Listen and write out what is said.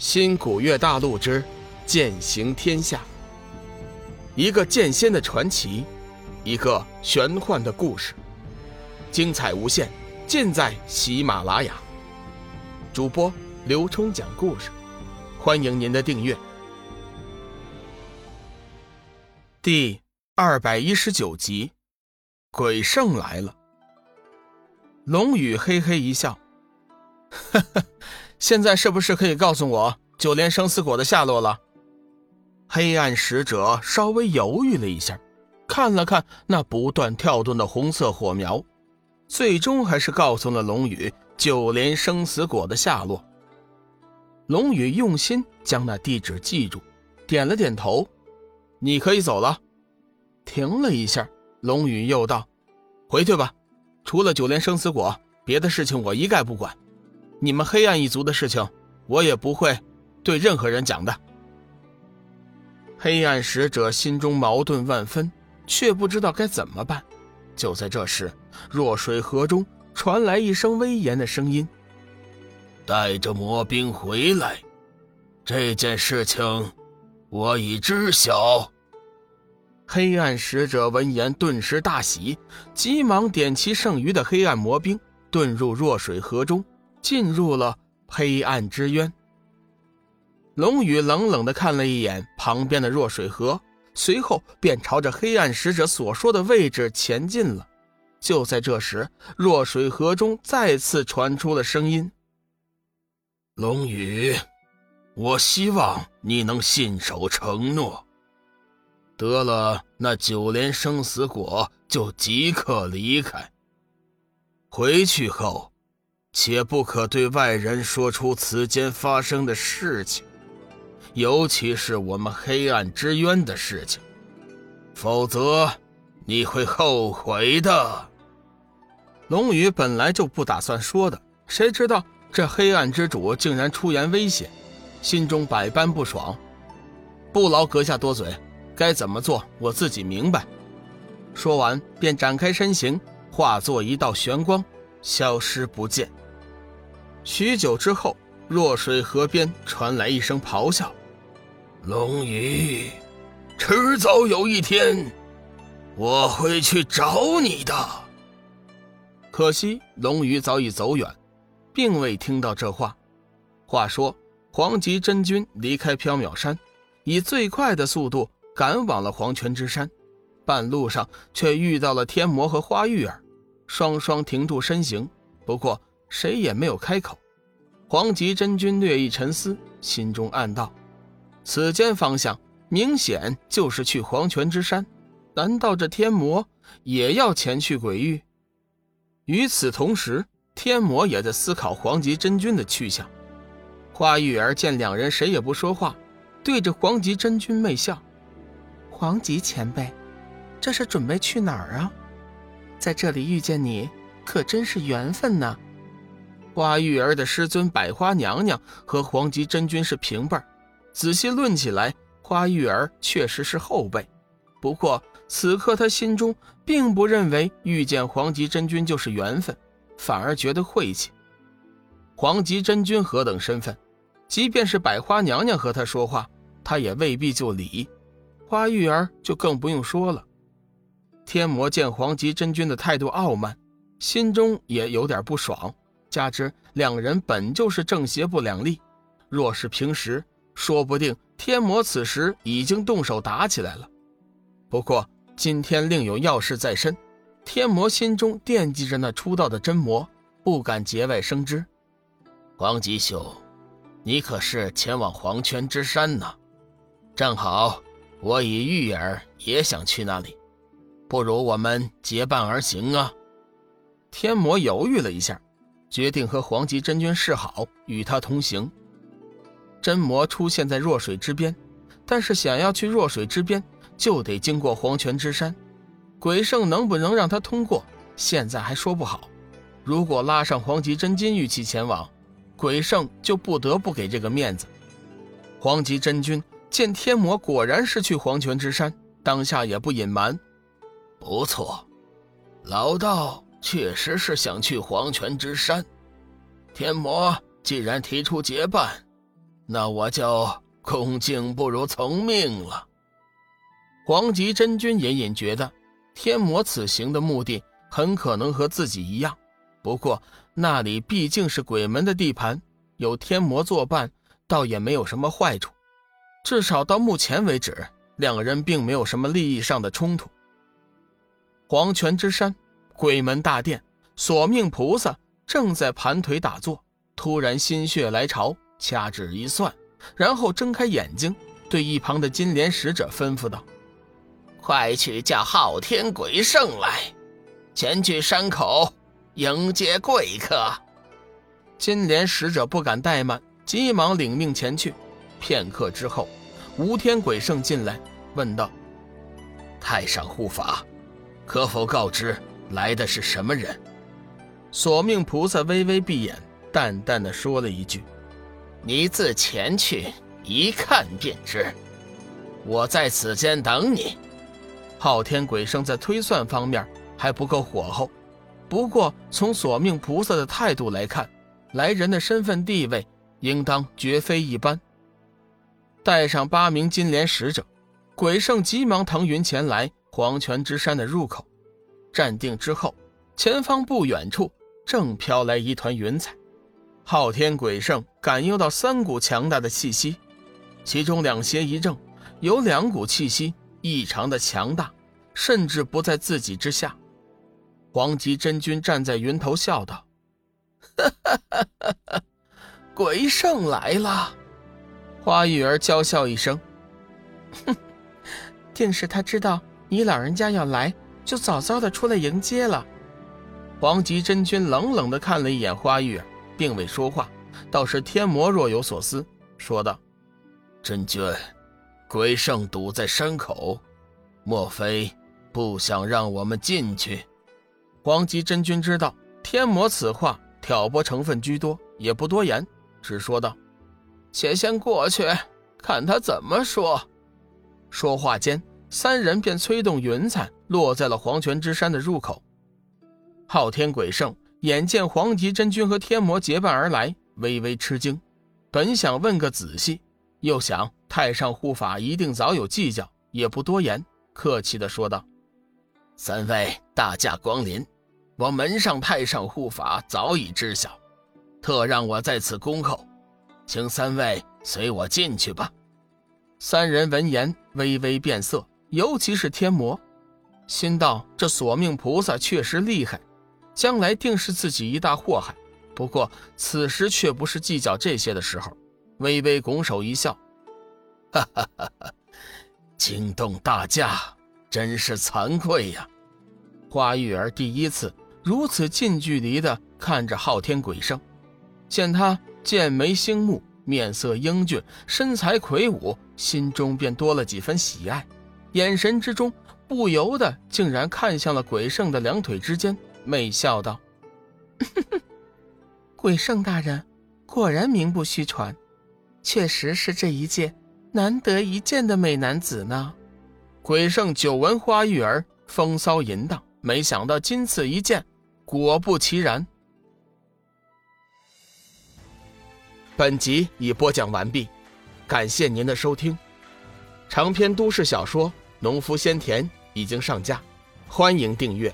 新古月大陆之剑行天下，一个剑仙的传奇，一个玄幻的故事，精彩无限，尽在喜马拉雅。主播刘冲讲故事，欢迎您的订阅。第二百一十九集，鬼圣来了。龙宇嘿嘿一笑，哈哈。现在是不是可以告诉我九莲生死果的下落了？黑暗使者稍微犹豫了一下，看了看那不断跳动的红色火苗，最终还是告诉了龙宇九莲生死果的下落。龙宇用心将那地址记住，点了点头：“你可以走了。”停了一下，龙宇又道：“回去吧，除了九莲生死果，别的事情我一概不管。”你们黑暗一族的事情，我也不会对任何人讲的。黑暗使者心中矛盾万分，却不知道该怎么办。就在这时，弱水河中传来一声威严的声音：“带着魔兵回来，这件事情我已知晓。”黑暗使者闻言顿时大喜，急忙点齐剩余的黑暗魔兵，遁入弱水河中。进入了黑暗之渊。龙宇冷冷地看了一眼旁边的弱水河，随后便朝着黑暗使者所说的位置前进了。就在这时，弱水河中再次传出了声音：“龙宇，我希望你能信守承诺，得了那九莲生死果就即刻离开。回去后。”且不可对外人说出此间发生的事情，尤其是我们黑暗之渊的事情，否则你会后悔的。龙宇本来就不打算说的，谁知道这黑暗之主竟然出言威胁，心中百般不爽。不劳阁下多嘴，该怎么做我自己明白。说完，便展开身形，化作一道玄光，消失不见。许久之后，弱水河边传来一声咆哮：“龙鱼，迟早有一天，我会去找你的。”可惜龙鱼早已走远，并未听到这话。话说，黄极真君离开缥缈山，以最快的速度赶往了黄泉之山，半路上却遇到了天魔和花玉儿，双双停住身形。不过，谁也没有开口。黄极真君略一沉思，心中暗道：“此间方向明显就是去黄泉之山，难道这天魔也要前去鬼域？”与此同时，天魔也在思考黄极真君的去向。花玉儿见两人谁也不说话，对着黄极真君媚笑：“黄极前辈，这是准备去哪儿啊？在这里遇见你，可真是缘分呐！”花玉儿的师尊百花娘娘和黄极真君是平辈儿仔细论起来，花玉儿确实是后辈。不过此刻他心中并不认为遇见黄极真君就是缘分，反而觉得晦气。黄极真君何等身份，即便是百花娘娘和他说话，他也未必就理。花玉儿就更不用说了。天魔见黄极真君的态度傲慢，心中也有点不爽。加之两人本就是正邪不两立，若是平时，说不定天魔此时已经动手打起来了。不过今天另有要事在身，天魔心中惦记着那出道的真魔，不敢节外生枝。黄吉兄，你可是前往黄泉之山呢？正好我与玉儿也想去那里，不如我们结伴而行啊！天魔犹豫了一下。决定和黄极真君示好，与他同行。真魔出现在弱水之边，但是想要去弱水之边，就得经过黄泉之山。鬼圣能不能让他通过，现在还说不好。如果拉上黄极真君一起前往，鬼圣就不得不给这个面子。黄极真君见天魔果然是去黄泉之山，当下也不隐瞒：“不错，老道。”确实是想去黄泉之山，天魔既然提出结伴，那我就恭敬不如从命了。黄极真君隐隐觉得，天魔此行的目的很可能和自己一样。不过那里毕竟是鬼门的地盘，有天魔作伴，倒也没有什么坏处。至少到目前为止，两人并没有什么利益上的冲突。黄泉之山，鬼门大殿，索命菩萨正在盘腿打坐，突然心血来潮，掐指一算，然后睁开眼睛，对一旁的金莲使者吩咐道。快去叫昊天鬼圣来，前去山口迎接贵客。金莲使者不敢怠慢，急忙领命前去。片刻之后，无天鬼圣进来，问道：“太上护法，可否告知来的是什么人？”索命菩萨微微闭眼，淡淡的说了一句：“你自前去一看便知。我在此间等你。”昊天鬼圣在推算方面还不够火候，不过从索命菩萨的态度来看，来人的身份地位应当绝非一般。带上八名金莲使者，鬼圣急忙腾云前来黄泉之山的入口，站定之后，前方不远处正飘来一团云彩。昊天鬼圣感应到三股强大的气息，其中两邪一正，有两股气息。异常的强大，甚至不在自己之下。黄极真君站在云头笑道：“哈哈哈哈哈！鬼圣来了。”花玉儿娇笑一声：“哼，定是他知道你老人家要来，就早早的出来迎接了。”黄极真君冷冷的看了一眼花玉，并未说话，倒是天魔若有所思，说道：“真君。”鬼圣堵在山口，莫非不想让我们进去？黄极真君知道天魔此话挑拨成分居多，也不多言，只说道：“且先过去，看他怎么说。”说话间，三人便催动云彩落在了黄泉之山的入口。昊天鬼圣眼见黄极真君和天魔结伴而来，微微吃惊，本想问个仔细。又想太上护法一定早有计较，也不多言，客气的说道：“三位大驾光临，我门上太上护法早已知晓，特让我在此恭候，请三位随我进去吧。”三人闻言微微变色，尤其是天魔，心道这索命菩萨确实厉害，将来定是自己一大祸害。不过此时却不是计较这些的时候。微微拱手一笑，哈哈哈哈惊动大驾，真是惭愧呀！花玉儿第一次如此近距离的看着昊天鬼圣，见他剑眉星目，面色英俊，身材魁梧，心中便多了几分喜爱，眼神之中不由得竟然看向了鬼圣的两腿之间，媚笑道：“鬼圣大人果然名不虚传。”确实是这一届难得一见的美男子呢。鬼圣久闻花玉儿风骚淫荡，没想到今次一见，果不其然。本集已播讲完毕，感谢您的收听。长篇都市小说《农夫先田》已经上架，欢迎订阅。